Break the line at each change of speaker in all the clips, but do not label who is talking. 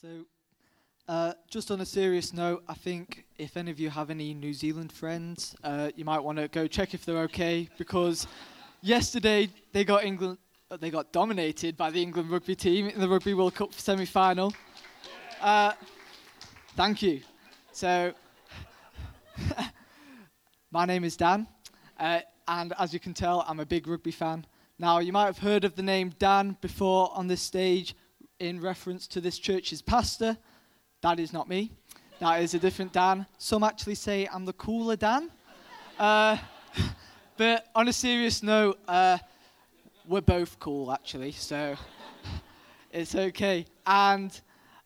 So, uh, just on a serious note, I think if any of you have any New Zealand friends, uh, you might want to go check if they're okay because yesterday they got England, uh, they got dominated by the England rugby team in the Rugby World Cup semi-final. Uh, thank you. So, my name is Dan, uh, and as you can tell, I'm a big rugby fan. Now, you might have heard of the name Dan before on this stage in reference to this church's pastor. That is not me. That is a different Dan. Some actually say I'm the cooler Dan. Uh, but on a serious note, uh, we're both cool actually, so it's okay. And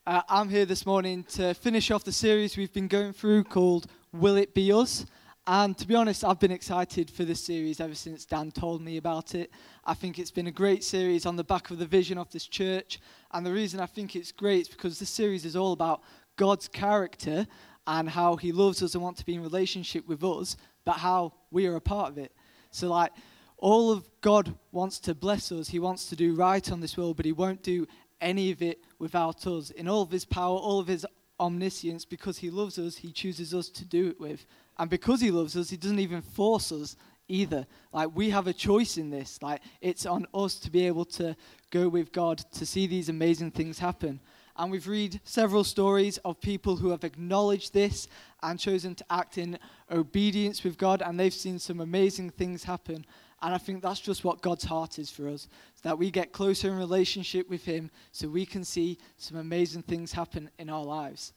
uh, I'm here this morning to finish off the series we've been going through called Will It Be Us? And to be honest, I've been excited for this series ever since Dan told me about it. I think it's been a great series on the back of the vision of this church. And the reason I think it's great is because this series is all about God's character and how he loves us and wants to be in relationship with us, but how we are a part of it. So, like, all of God wants to bless us. He wants to do right on this world, but he won't do any of it without us. In all of his power, all of his omniscience, because he loves us, he chooses us to do it with. And because he loves us, he doesn't even force us either. Like we have a choice in this. Like it's on us to be able to go with God to see these amazing things happen. And we've read several stories of people who have acknowledged this and chosen to act in obedience with God, and they've seen some amazing things happen. And I think that's just what God's heart is for us that we get closer in relationship with Him so we can see some amazing things happen in our lives.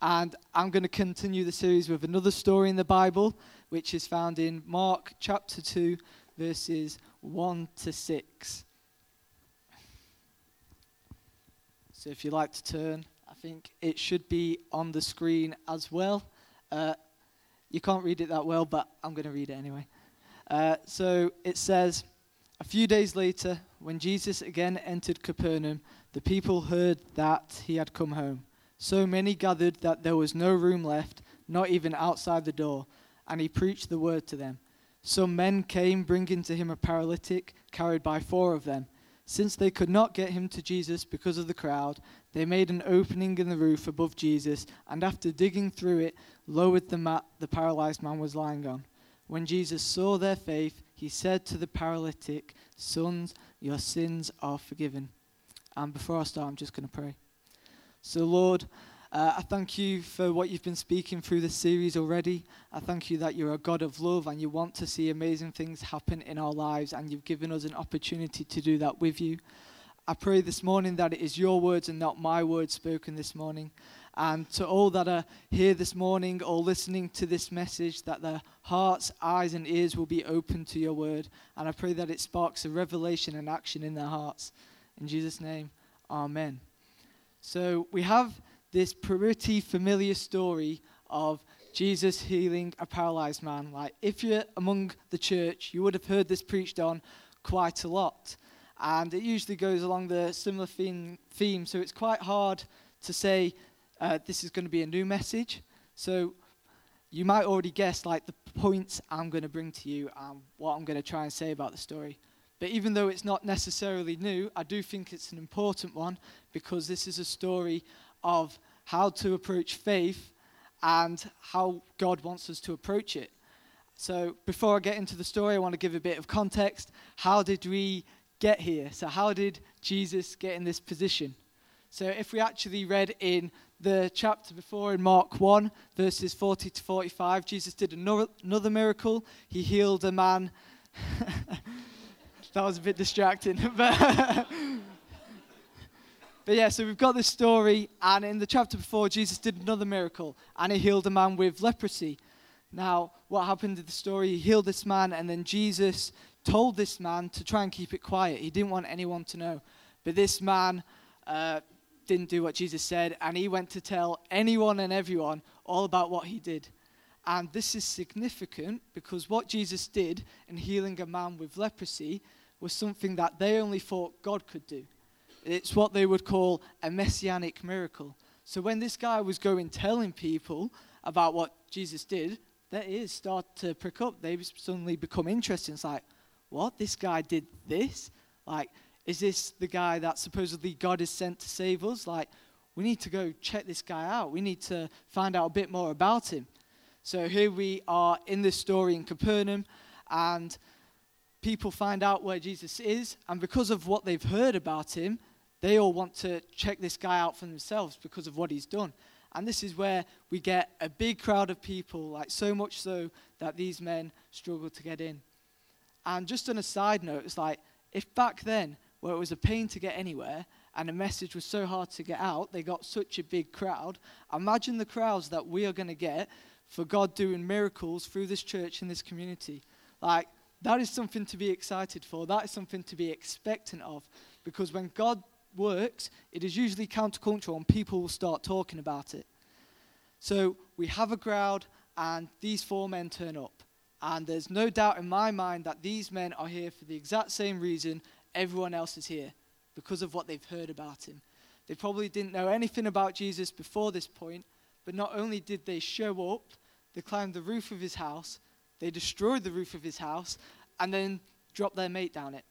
And I'm going to continue the series with another story in the Bible, which is found in Mark chapter 2, verses 1 to 6. So if you like to turn, I think it should be on the screen as well. Uh, you can't read it that well, but I'm going to read it anyway. Uh, so it says, A few days later, when Jesus again entered Capernaum, the people heard that he had come home. So many gathered that there was no room left, not even outside the door, and he preached the word to them. Some men came bringing to him a paralytic, carried by four of them. Since they could not get him to Jesus because of the crowd, they made an opening in the roof above Jesus, and after digging through it, lowered the mat the paralyzed man was lying on. When Jesus saw their faith, he said to the paralytic, Sons, your sins are forgiven. And before I start, I'm just going to pray. So, Lord, uh, I thank you for what you've been speaking through this series already. I thank you that you're a God of love and you want to see amazing things happen in our lives, and you've given us an opportunity to do that with you. I pray this morning that it is your words and not my words spoken this morning. And to all that are here this morning or listening to this message, that their hearts, eyes, and ears will be open to your word. And I pray that it sparks a revelation and action in their hearts. In Jesus' name, amen. So we have this pretty familiar story of Jesus healing a paralyzed man. Like, if you're among the church, you would have heard this preached on quite a lot. And it usually goes along the similar theme, theme so it's quite hard to say uh, this is going to be a new message. So you might already guess, like, the points I'm going to bring to you and what I'm going to try and say about the story. But even though it's not necessarily new, I do think it's an important one because this is a story of how to approach faith and how God wants us to approach it. So, before I get into the story, I want to give a bit of context. How did we get here? So, how did Jesus get in this position? So, if we actually read in the chapter before in Mark 1, verses 40 to 45, Jesus did another, miracle. He healed a man. that was a bit distracting. but, but yeah, so we've got this story, and in the chapter before, Jesus did another miracle, and he healed a man with leprosy. Now, what happened in the story? He healed this man, and then Jesus told this man to try and keep it quiet. He didn't want anyone to know. But this man uh, didn't do what Jesus said, and he went to tell anyone and everyone all about what he did. And this is significant because what Jesus did in healing a man with leprosy was something that they only thought God could do. It's what they would call a messianic miracle. So when this guy was going telling people about what Jesus did, their ears start to prick up. They suddenly become interested. It's like, what? This guy did this? Like, is this the guy that supposedly God has sent to save us? Like, we need to go check this guy out. We need to find out a bit more about him. So here we are in this story in Capernaum, and people find out where Jesus is, and because of what they've heard about him, they all want to check this guy out for themselves because of what he's done. And this is where we get a big crowd of people, like so much so that these men struggle to get in. And just on a side note, it's like if back then, where it was a pain to get anywhere and a message was so hard to get out, they got such a big crowd. Imagine the crowds that we are going to get for God doing miracles through this church and this community. Like, that is something to be excited for. That is something to be expectant of. Because when God works, it is usually countercultural and people will start talking about it. So we have a crowd, and these four men turn up. And there's no doubt in my mind that these men are here for the exact same reason everyone else is here because of what they've heard about him. They probably didn't know anything about Jesus before this point, but not only did they show up, they climbed the roof of his house, they destroyed the roof of his house, and then dropped their mate down it.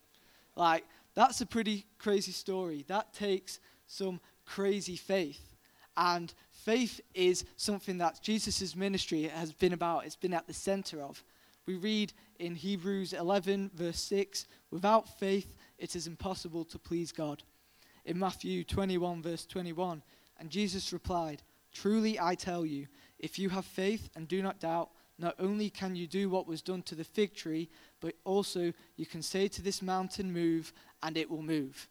Like, that's a pretty crazy story. That takes some crazy faith. And faith is something that Jesus' ministry has been about, it's been at the center of. We read in Hebrews 11, verse 6 without faith, it is impossible to please God. In Matthew 21, verse 21, and Jesus replied, Truly I tell you, if you have faith and do not doubt, not only can you do what was done to the fig tree, but also you can say to this mountain, Move, and it will move.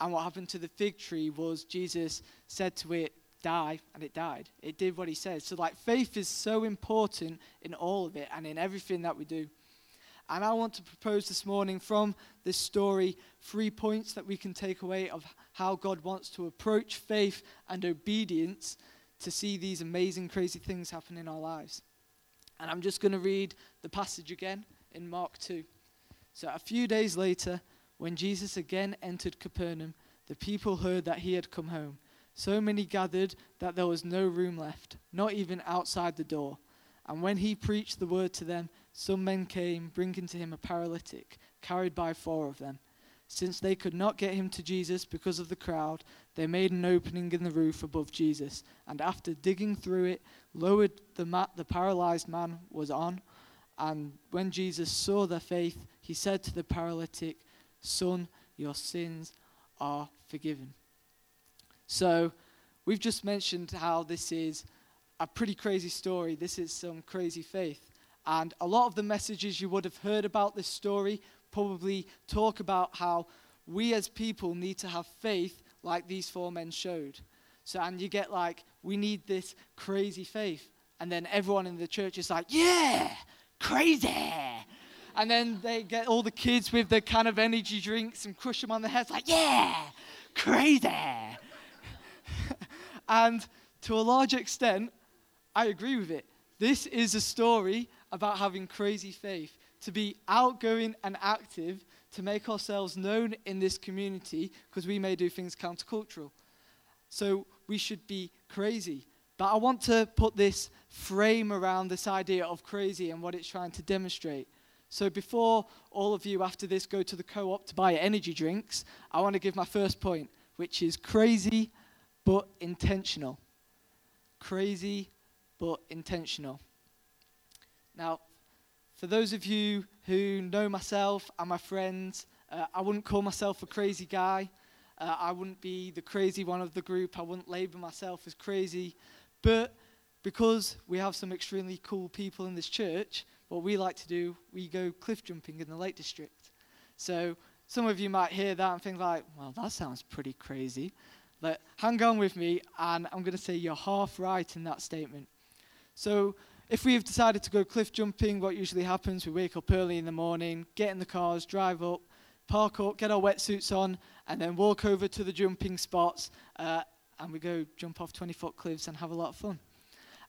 And what happened to the fig tree was Jesus said to it, Die, and it died. It did what he said. So, like, faith is so important in all of it and in everything that we do. And I want to propose this morning from this story three points that we can take away of how God wants to approach faith and obedience to see these amazing, crazy things happen in our lives. And I'm just going to read the passage again in Mark 2. So, a few days later, when Jesus again entered Capernaum, the people heard that he had come home. So many gathered that there was no room left, not even outside the door. And when he preached the word to them, some men came, bringing to him a paralytic, carried by four of them. Since they could not get him to Jesus because of the crowd, they made an opening in the roof above Jesus, and after digging through it, lowered the mat the paralyzed man was on. And when Jesus saw their faith, he said to the paralytic, Son, your sins are forgiven. So, we've just mentioned how this is a pretty crazy story. This is some crazy faith. And a lot of the messages you would have heard about this story probably talk about how we as people need to have faith like these four men showed. So, and you get like, we need this crazy faith. And then everyone in the church is like, yeah, crazy. And then they get all the kids with the kind of energy drinks and crush them on the heads, like, yeah, crazy. and to a large extent, I agree with it. This is a story about having crazy faith, to be outgoing and active, to make ourselves known in this community, because we may do things countercultural. So we should be crazy. But I want to put this frame around this idea of crazy and what it's trying to demonstrate. So before all of you after this go to the co op to buy energy drinks, I want to give my first point, which is crazy but intentional. Crazy but intentional. Now, for those of you who know myself and my friends, uh, I wouldn't call myself a crazy guy. Uh, I wouldn't be the crazy one of the group. I wouldn't label myself as crazy. But because we have some extremely cool people in this church, what we like to do, we go cliff jumping in the Lake District. So some of you might hear that and think like, well, that sounds pretty crazy. But hang on with me, and I'm going to say you're half right in that statement. So if we have decided to go cliff jumping, what usually happens, we wake up early in the morning, get in the cars, drive up, park up, get our wetsuits on, and then walk over to the jumping spots, uh, and we go jump off 20 foot cliffs and have a lot of fun.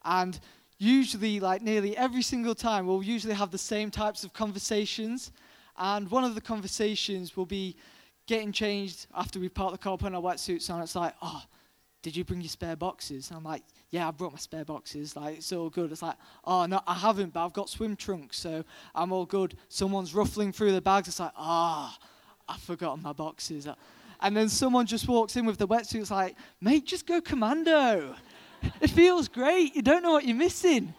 And usually, like nearly every single time, we'll usually have the same types of conversations. And one of the conversations will be getting changed after we park the car, putting our wetsuits on. It's like, oh, did you bring your spare boxes? And I'm like, yeah, I brought my spare boxes. Like, it's all good. It's like, oh, no, I haven't, but I've got swim trunks, so I'm all good. Someone's ruffling through the bags. It's like, ah, oh, I've forgotten my boxes. And then someone just walks in with the wetsuit. It's like, mate, just go commando. It feels great. You don't know what you're missing.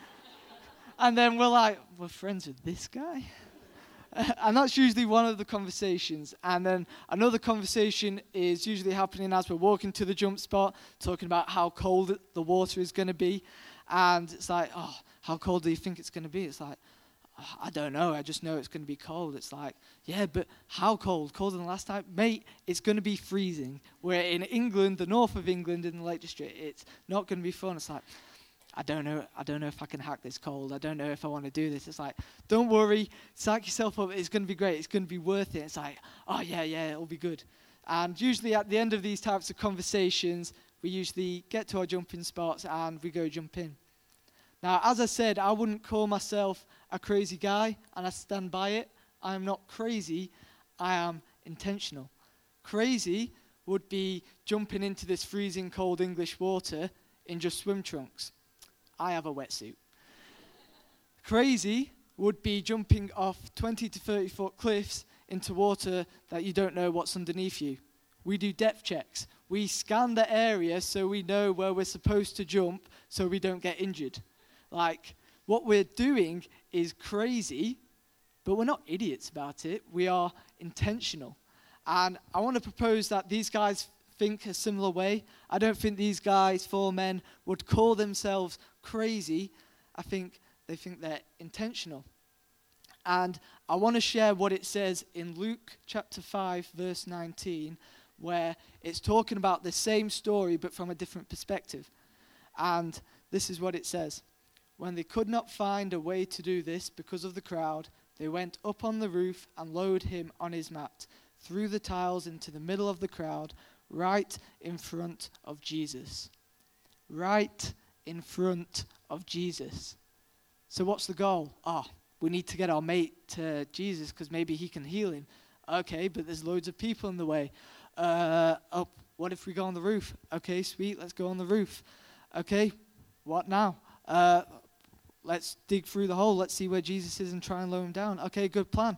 And then we're like, we're friends with this guy. and that's usually one of the conversations. And then another conversation is usually happening as we're walking to the jump spot, talking about how cold the water is going to be. And it's like, oh, how cold do you think it's going to be? It's like, oh, I don't know. I just know it's going to be cold. It's like, yeah, but how cold? Colder than last time? Mate, it's going to be freezing. We're in England, the north of England, in the Lake District. It's not going to be fun. It's like, I don't know. I don't know if I can hack this cold. I don't know if I want to do this. It's like, don't worry. Psych yourself up. It's going to be great. It's going to be worth it. It's like, oh yeah, yeah, it'll be good. And usually at the end of these types of conversations, we usually get to our jumping spots and we go jump in. Now, as I said, I wouldn't call myself a crazy guy, and I stand by it. I am not crazy. I am intentional. Crazy would be jumping into this freezing cold English water in just swim trunks. I have a wetsuit. Crazy would be jumping off 20 to 30 foot cliffs into water that you don't know what's underneath you. We do depth checks. We scan the area so we know where we're supposed to jump so we don't get injured. Like, what we're doing is crazy, but we're not idiots about it. We are intentional. And I want to propose that these guys think a similar way. I don't think these guys, four men, would call themselves crazy. I think they think they're intentional. And I want to share what it says in Luke chapter 5, verse 19, where it's talking about the same story but from a different perspective. And this is what it says When they could not find a way to do this because of the crowd, they went up on the roof and lowered him on his mat through the tiles into the middle of the crowd right in front of Jesus. Right in front of Jesus. So, what's the goal? Ah, oh, we need to get our mate to Jesus because maybe he can heal him. Okay, but there's loads of people in the way. Uh, oh, what if we go on the roof? Okay, sweet, let's go on the roof. Okay, what now? Uh, let's dig through the hole. Let's see where Jesus is and try and lower him down. Okay, good plan.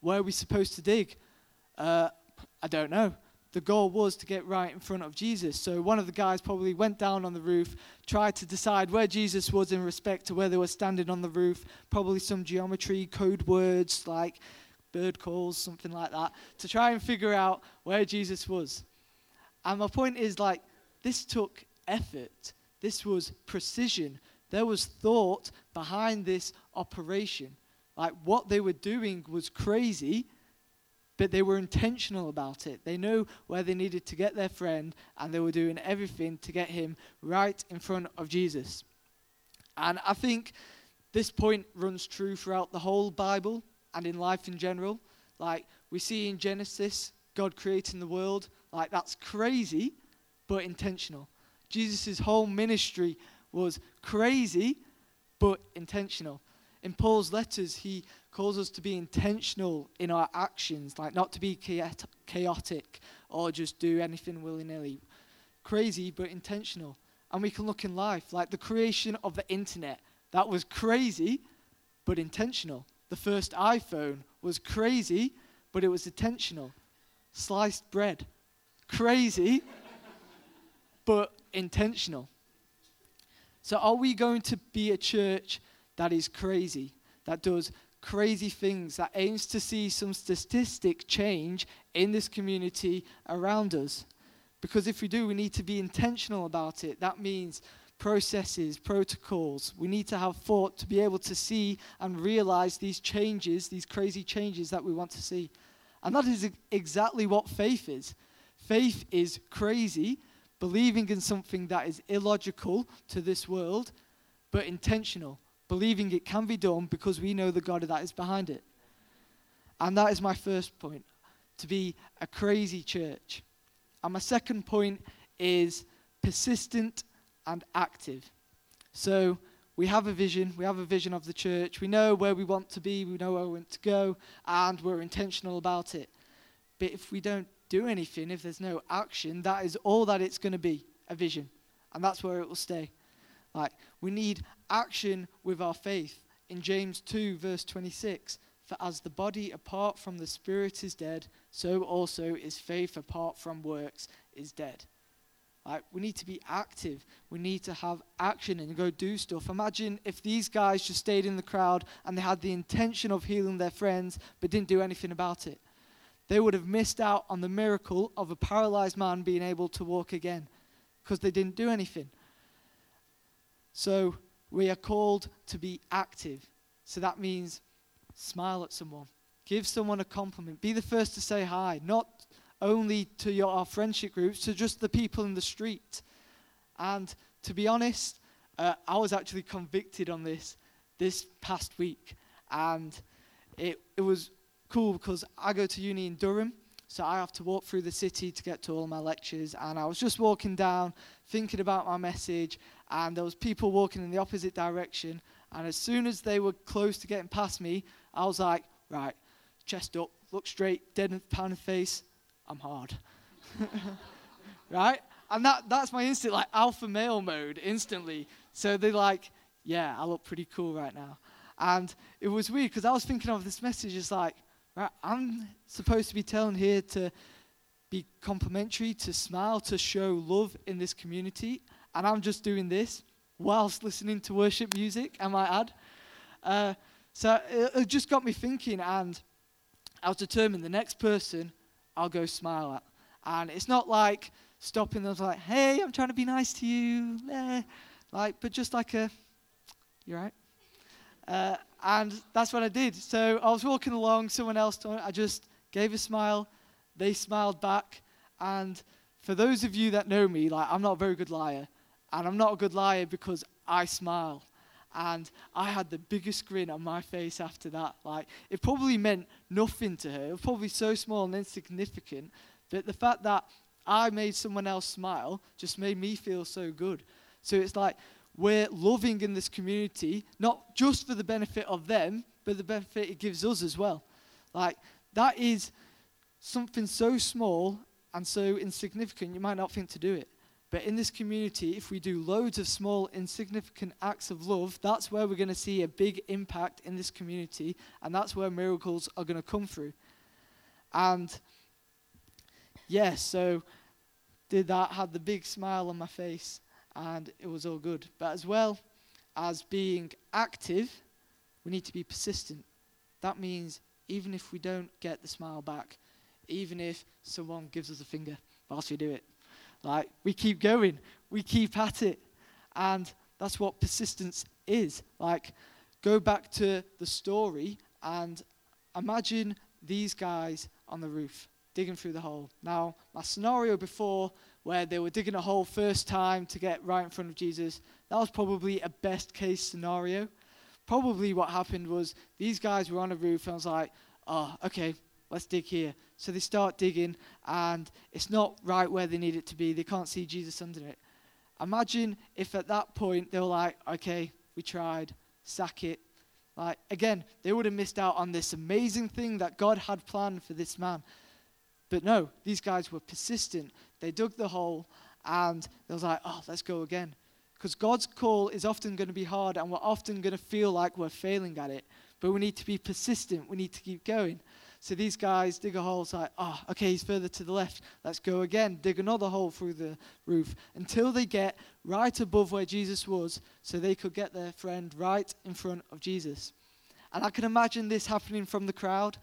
Where are we supposed to dig? Uh, I don't know the goal was to get right in front of Jesus. So one of the guys probably went down on the roof, tried to decide where Jesus was in respect to where they were standing on the roof, probably some geometry, code words like bird calls, something like that, to try and figure out where Jesus was. And my point is like, this took effort, this was precision, there was thought behind this operation. Like, what they were doing was crazy but they were intentional about it. They knew where they needed to get their friend, and they were doing everything to get him right in front of Jesus. And I think this point runs true throughout the whole Bible and in life in general. Like we see in Genesis, God creating the world, like that's crazy, but intentional. Jesus' whole ministry was crazy, but intentional. In Paul's letters, he calls us to be intentional in our actions, like not to be chaotic or just do anything willy nilly. Crazy, but intentional. And we can look in life, like the creation of the internet. That was crazy, but intentional. The first iPhone was crazy, but it was intentional. Sliced bread. Crazy, but intentional. So, are we going to be a church that is crazy, that does crazy things, that aims to see some statistic change in this community around us. Because if we do, we need to be intentional about it. That means processes, protocols. We need to have thought to be able to see and realize these changes, these crazy changes that we want to see. And that is exactly what faith is. Faith is crazy, believing in something that is illogical to this world, but intentional believing it can be done because we know the God that is behind it. And that is my first point to be a crazy church. And my second point is persistent and active. So we have a vision, we have a vision of the church, we know where we want to be, we know where we want to go, and we're intentional about it. But if we don't do anything, if there's no action, that is all that it's going to be a vision. And that's where it will stay. Like, we need action with our faith. In James 2, verse 26, For as the body apart from the spirit is dead, so also is faith apart from works is dead. Like, we need to be active. We need to have action and go do stuff. Imagine if these guys just stayed in the crowd and they had the intention of healing their friends but didn't do anything about it. They would have missed out on the miracle of a paralyzed man being able to walk again because they didn't do anything. So, we are called to be active. So, that means smile at someone, give someone a compliment, be the first to say hi, not only to your our friendship groups, to just the people in the street. And to be honest, uh, I was actually convicted on this this past week, and it it was cool because I go to uni in Durham, so I have to walk through the city to get to all my lectures. And I was just walking down, thinking about my message, and there was people walking in the opposite direction. And as soon as they were close to getting past me, I was like, right, chest up, look straight, dead pound of face, I'm hard. right? And that, that's my instinct, like alpha male mode instantly. So they're like, yeah, I look pretty cool right now. And it was weird because I was thinking of this message as like, I'm supposed to be telling here to be complimentary, to smile, to show love in this community. And I'm just doing this whilst listening to worship music, I might add. Uh, so it, it just got me thinking, and I was determined the next person I'll go smile at. And it's not like stopping them like, hey, I'm trying to be nice to you. Eh. Like, but just like a, you're right. Uh, and that's what I did. So I was walking along, someone else, I just gave a smile. They smiled back. And for those of you that know me, like, I'm not a very good liar. And I'm not a good liar because I smile. And I had the biggest grin on my face after that. Like, it probably meant nothing to her. It was probably so small and insignificant. But the fact that I made someone else smile just made me feel so good. So it's like we're loving in this community, not just for the benefit of them, but the benefit it gives us as well. Like, that is something so small and so insignificant, you might not think to do it. But in this community, if we do loads of small, insignificant acts of love, that's where we're going to see a big impact in this community, and that's where miracles are going to come through. And yes, yeah, so did that, had the big smile on my face, and it was all good. But as well as being active, we need to be persistent. That means even if we don't get the smile back, even if someone gives us a finger whilst we do it, like, we keep going, we keep at it. And that's what persistence is. Like, go back to the story and imagine these guys on the roof digging through the hole. Now, my scenario before, where they were digging a hole first time to get right in front of Jesus, that was probably a best case scenario. Probably what happened was these guys were on a roof, and I was like, oh, okay, let's dig here. So they start digging, and it's not right where they need it to be. They can't see Jesus under it. Imagine if at that point they were like, okay, we tried, sack it. Like, again, they would have missed out on this amazing thing that God had planned for this man. But no, these guys were persistent. They dug the hole, and they was like, oh, let's go again. Because God's call is often going to be hard, and we're often going to feel like we're failing at it. But we need to be persistent. We need to keep going. So these guys dig a hole. It's like, oh, okay, he's further to the left. Let's go again. Dig another hole through the roof until they get right above where Jesus was so they could get their friend right in front of Jesus. And I can imagine this happening from the crowd.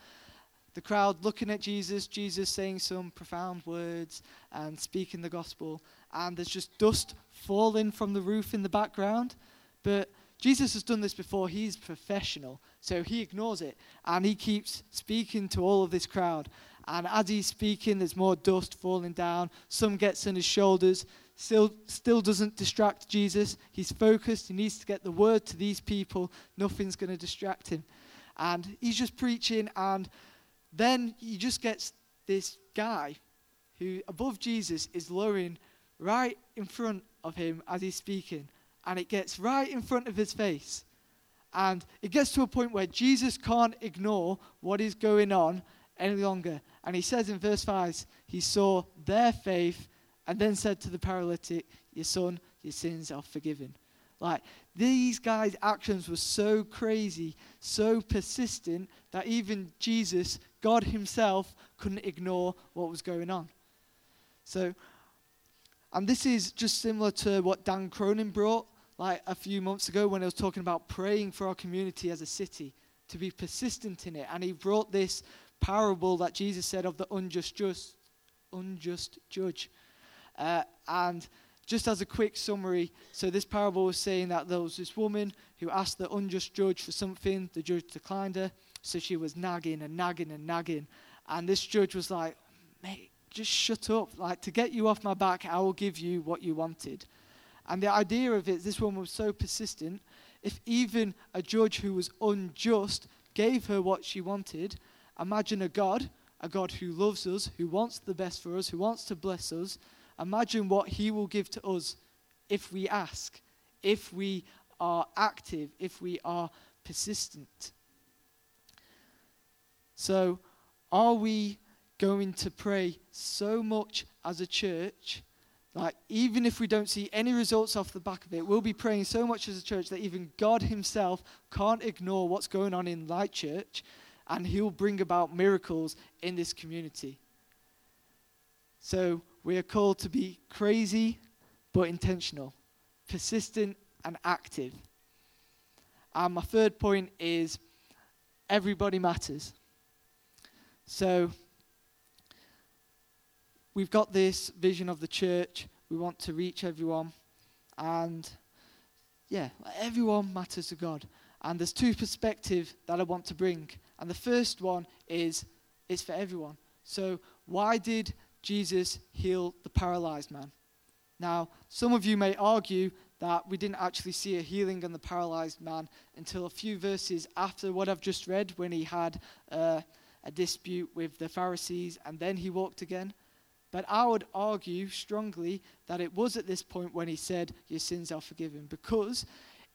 The crowd looking at Jesus, Jesus saying some profound words and speaking the gospel. And there's just dust falling from the roof in the background. But Jesus has done this before. He's professional. So he ignores it and he keeps speaking to all of this crowd. And as he's speaking, there's more dust falling down. Some gets on his shoulders. Still, still doesn't distract Jesus. He's focused. He needs to get the word to these people. Nothing's going to distract him. And he's just preaching. And then he just gets this guy who, above Jesus, is lowering right in front of him as he's speaking. And it gets right in front of his face. And it gets to a point where Jesus can't ignore what is going on any longer. And he says in verse 5, he saw their faith and then said to the paralytic, Your son, your sins are forgiven. Like, these guys' actions were so crazy, so persistent, that even Jesus, God Himself, couldn't ignore what was going on. So, and this is just similar to what Dan Cronin brought like a few months ago when I was talking about praying for our community as a city, to be persistent in it. And he brought this parable that Jesus said of the unjust just, unjust judge. Uh, and just as a quick summary, so this parable was saying that there was this woman who asked the unjust judge for something, the judge declined her, so she was nagging and nagging and nagging. And this judge was like, mate, just shut up. Like, to get you off my back, I will give you what you wanted. And the idea of it, this woman was so persistent, if even a judge who was unjust gave her what she wanted, imagine a God, a God who loves us, who wants the best for us, who wants to bless us. Imagine what he will give to us if we ask, if we are active, if we are persistent. So, are we going to pray so much as a church like, even if we don't see any results off the back of it, we'll be praying so much as a church that even God Himself can't ignore what's going on in Light Church and He'll bring about miracles in this community. So, we are called to be crazy but intentional, persistent and active. And my third point is everybody matters. So, we've got this vision of the church. We want to reach everyone. And yeah, everyone matters to God. And there's two perspectives that I want to bring. And the first one is it's for everyone. So, why did Jesus heal the paralyzed man? Now, some of you may argue that we didn't actually see a healing on the paralyzed man until a few verses after what I've just read, when he had uh, a dispute with the Pharisees and then he walked again. But I would argue strongly that it was at this point when he said, Your sins are forgiven. Because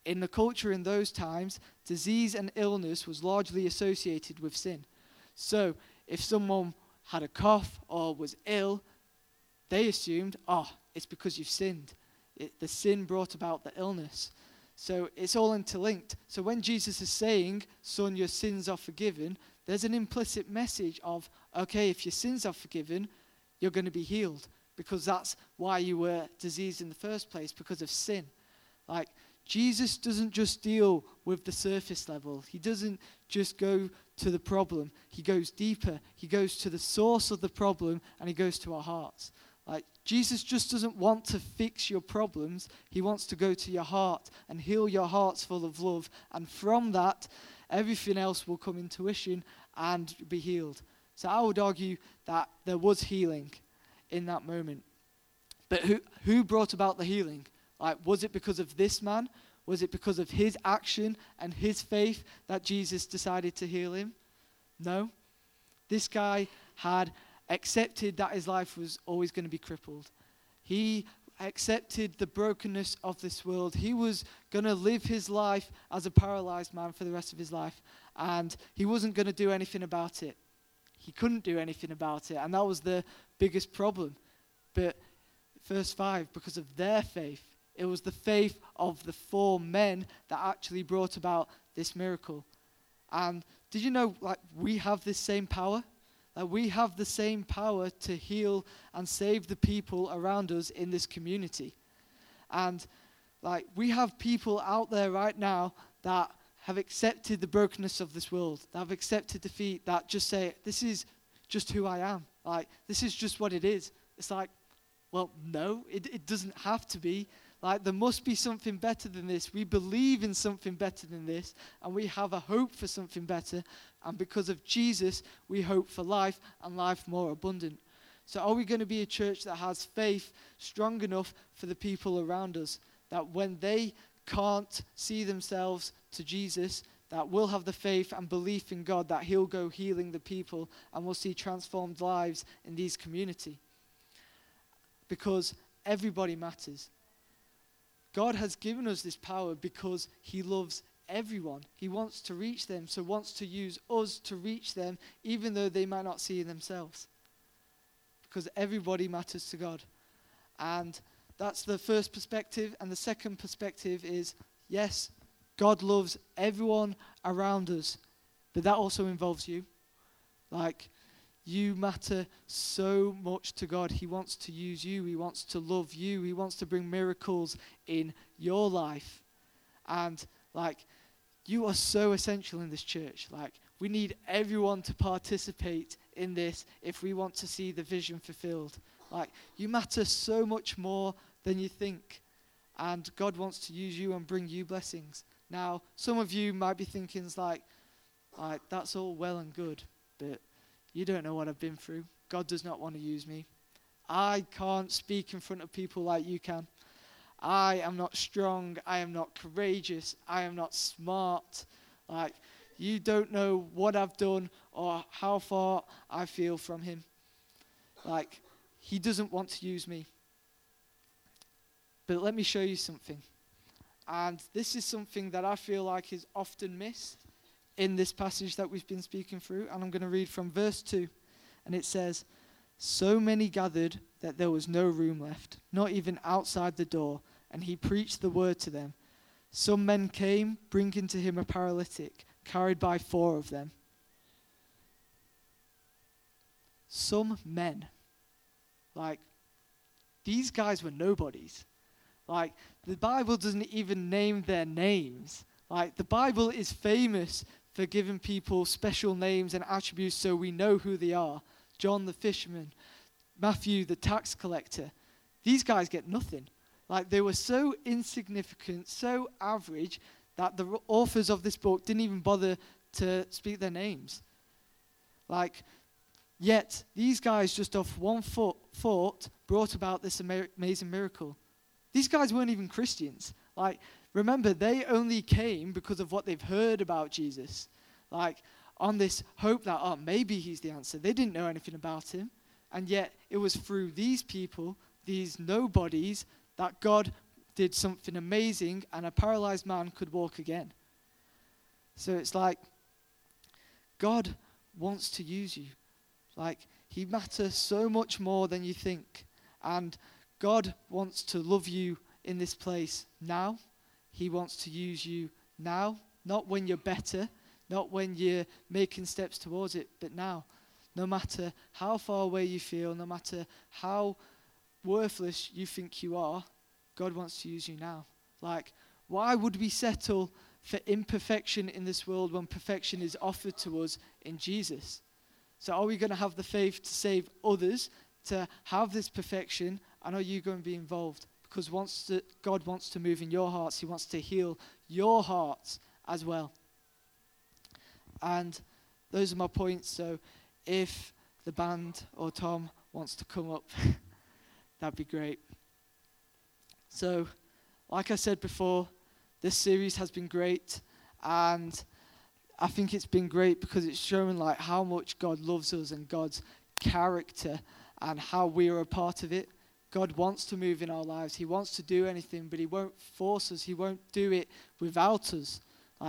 in the culture in those times, disease and illness was largely associated with sin. So if someone had a cough or was ill, they assumed, Oh, it's because you've sinned. It, the sin brought about the illness. So it's all interlinked. So when Jesus is saying, Son, your sins are forgiven, there's an implicit message of, okay, if your sins are forgiven, you're going to be healed because that's why you were diseased in the first place because of sin. Like, Jesus doesn't just deal with the surface level, He doesn't just go to the problem. He goes deeper, He goes to the source of the problem, and He goes to our hearts. Jesus just doesn't want to fix your problems, He wants to go to your heart and heal your hearts full of love. And from that, everything else will come intuition and be healed. So I would argue that there was healing in that moment. But who, who brought about the healing? Like, was it because of this man? Was it because of his action and his faith that Jesus decided to heal him? No. This guy had accepted that his life was always going to be crippled. He accepted the brokenness of this world. He was going to live his life as a paralyzed man for the rest of his life, and he wasn't going to do anything about it he couldn't do anything about it. And that was the biggest problem. But verse 5, because of their faith, it was the faith of the four men that actually brought about this miracle. And did you know, like, we have this same power? That we have the same power to heal and save the people around us in this community. And, like, we have people out there right now that have accepted the brokenness of this world, that have accepted defeat, that just say, This is just who I am. Like, this is just what it is. It's like, well, no, it, it doesn't have to be. Like, there must be something better than this. We believe in something better than this, and we have a hope for something better. And because of Jesus, we hope for life and life more abundant. So, are we going to be a church that has faith strong enough for the people around us? That when they can't see themselves to Jesus, that will have the faith and belief in God that He'll go healing the people and we'll see transformed lives in these community. Because everybody matters. God has given us this power because He loves everyone. He wants to reach them, so wants to use us to reach them, even though they might not see themselves. Because everybody matters to God. And that's the first perspective. And the second perspective is yes, God loves everyone around us, but that also involves you. Like, you matter so much to God. He wants to use you, He wants to love you, He wants to bring miracles in your life. And, like, you are so essential in this church. Like, we need everyone to participate in this if we want to see the vision fulfilled. Like, you matter so much more than you think. And God wants to use you and bring you blessings. Now, some of you might be thinking, like, like that's all well and good, but you don't know what I've been through. God does not want to use me. I can't speak in front of people like you can. I am not strong. I am not courageous. I am not smart. Like, you don't know what I've done or how far I feel from Him. Like, He doesn't want to use me. But let me show you something. And this is something that I feel like is often missed in this passage that we've been speaking through. And I'm going to read from verse 2. And it says, So many gathered that there was no room left, not even outside the door. And he preached the word to them. Some men came, bringing to him a paralytic, carried by four of them. Some men. Like, these guys were nobodies. Like, the Bible doesn't even name their names. Like, the Bible is famous for giving people special names and attributes so we know who they are. John the fisherman, Matthew the tax collector. These guys get nothing. Like, they were so insignificant, so average, that the authors of this book didn't even bother to speak their names. Like, yet these guys, just off one foot, thought, brought about this amazing miracle. These guys weren't even Christians. Like, remember, they only came because of what they've heard about Jesus. Like, on this hope that, oh, maybe he's the answer. They didn't know anything about him. And yet, it was through these people, these nobodies, that God did something amazing and a paralyzed man could walk again. So it's like, God wants to use you. Like, he matters so much more than you think. And God wants to love you in this place now. He wants to use you now, not when you're better, not when you're making steps towards it, but now. No matter how far away you feel, no matter how worthless you think you are, God wants to use you now. Like, why would we settle for imperfection in this world when perfection is offered to us in Jesus? So, are we going to have the faith to save others, to have this perfection, and are you going to be involved? Because wants to, God wants to move in your hearts. He wants to heal your hearts as well. And those are my points. So if the band or Tom wants to come up, that'd be great. So, like I said before, this series has been great. And I think it's been great because it's showing like how much God loves us and God's character and how we are a part of it. God wants to move in our lives. He wants to do anything, but He won't force us. He won't do it without us.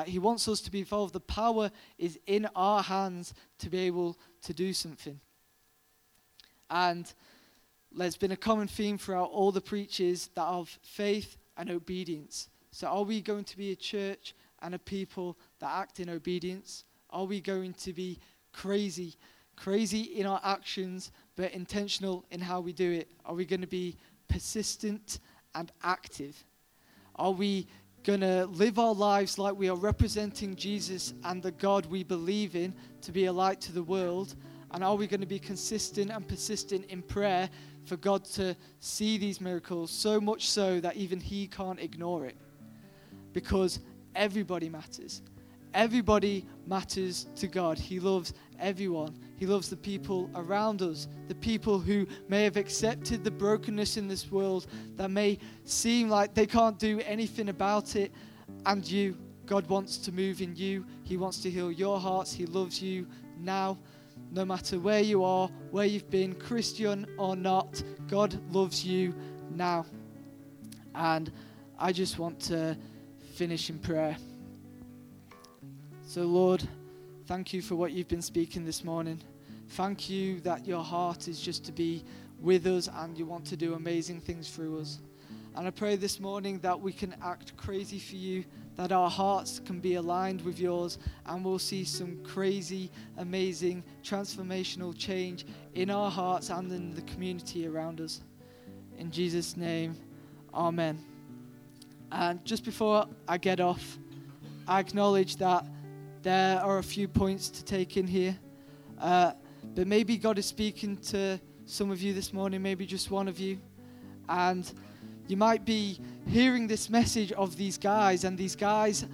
he wants us to be involved. The power is in our hands to be able to do something. And there's been a common theme throughout all the preachers that of faith and obedience. So, are we going to be a church and a people that act in obedience? Are we going to be crazy crazy in our actions, but intentional in how we do it? Are we going to be persistent and active? Are we going to live our lives like we are representing Jesus and the God we believe in to be a light to the world? And are we going to be consistent and persistent in prayer for God to see these miracles so much so that even He can't ignore it? Because everybody matters. Everybody matters to God. He loves everyone. He loves the people around us, the people who may have accepted the brokenness in this world, that may seem like they can't do anything about it, and you. God wants to move in you. He wants to heal your hearts. He loves you now. No matter where you are, where you've been, Christian or not, God loves you now. And I just want to finish in prayer. So, Lord, Thank you for what you've been speaking this morning. Thank you that your heart is just to be with us and you want to do amazing things through us. And I pray this morning that we can act crazy for you, that our hearts can be aligned with yours, and we'll see some crazy, amazing, transformational change in our hearts and in the community around us. In Jesus' name, Amen. And just before I get off, I acknowledge that there are a few points to take in here. Uh, but maybe God is speaking to some of you this morning, maybe just one of you. And you might be hearing this message of these guys, and these guys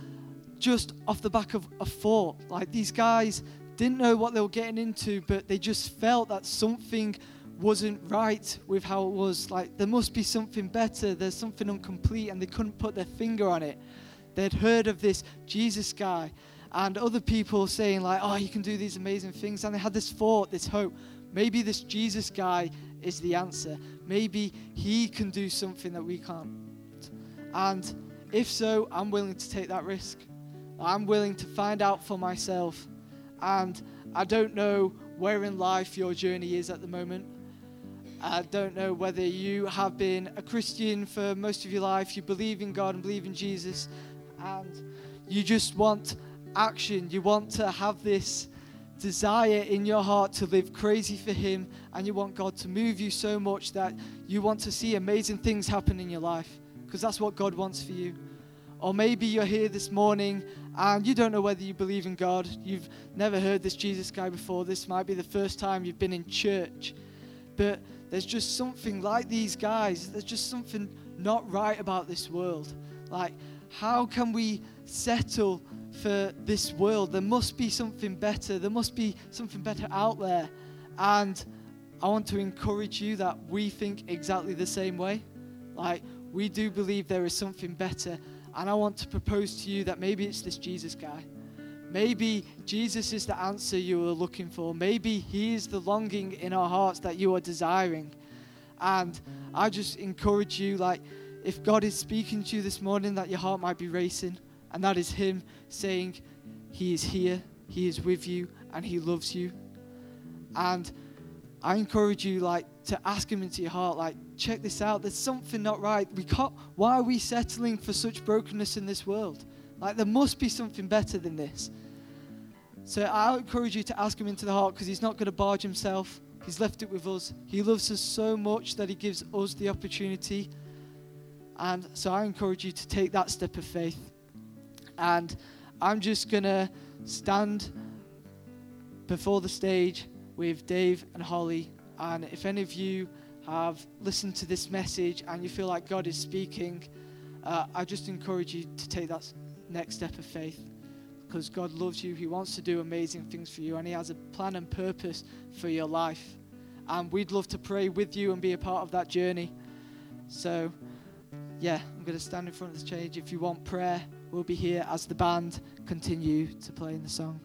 just off the back of a thought. Like these guys didn't know what they were getting into, but they just felt that something wasn't right with how it was. Like there must be something better, there's something incomplete, and they couldn't put their finger on it. They'd heard of this Jesus guy and other people saying, like, oh, you can do these amazing things. And they had this thought, this hope. Maybe this Jesus guy is the answer. Maybe he can do something that we can't. And if so, I'm willing to take that risk. I'm willing to find out for myself. And I don't know where in life your journey is at the moment. I don't know whether you have been a Christian for most of your life, you believe in God and believe in Jesus, and you just want action. You want to have this desire in your heart to live crazy for Him, and you want God to move you so much that you want to see amazing things happen in your life because that's what God wants for you. Or maybe you're here this morning and you don't know whether you believe in God. You've never heard this Jesus guy before. This might be the first time you've been in church. But there's just something like these guys, there's just something not right about this world. Like, how can we settle for this world. There must be something better. There must be something better out there. And I want to encourage you that we think exactly the same way. Like, we do believe there is something better. And I want to propose to you that maybe it's this Jesus guy. Maybe Jesus is the answer you are looking for. Maybe He is the longing in our hearts that you are desiring. And I just encourage you, like, if God is speaking to you this morning, that your heart might be racing and that is Him saying, He is here, He is with you, and He loves you. And I encourage you, like, to ask Him into your heart, like, check this out. There's something not right. We can't, why are we settling for such brokenness in this world? Like, there must be something better than this. So I encourage you to ask Him into the heart because He's not going to barge Himself. He's left it with us. He loves us so much that He gives us the opportunity. And so I encourage you to take that step of faith. And I'm just going to stand before the stage with Dave and Holly. And if any of you have listened to this message and you feel like God is speaking, uh, I just encourage you to take that next step of faith because God loves you. He wants to do amazing things for you and He has a plan and purpose for your life. And we'd love to pray with you and be a part of that journey. So, yeah, I'm going to stand in front of the stage. If you want prayer, we'll be here as the band continue to play in the song.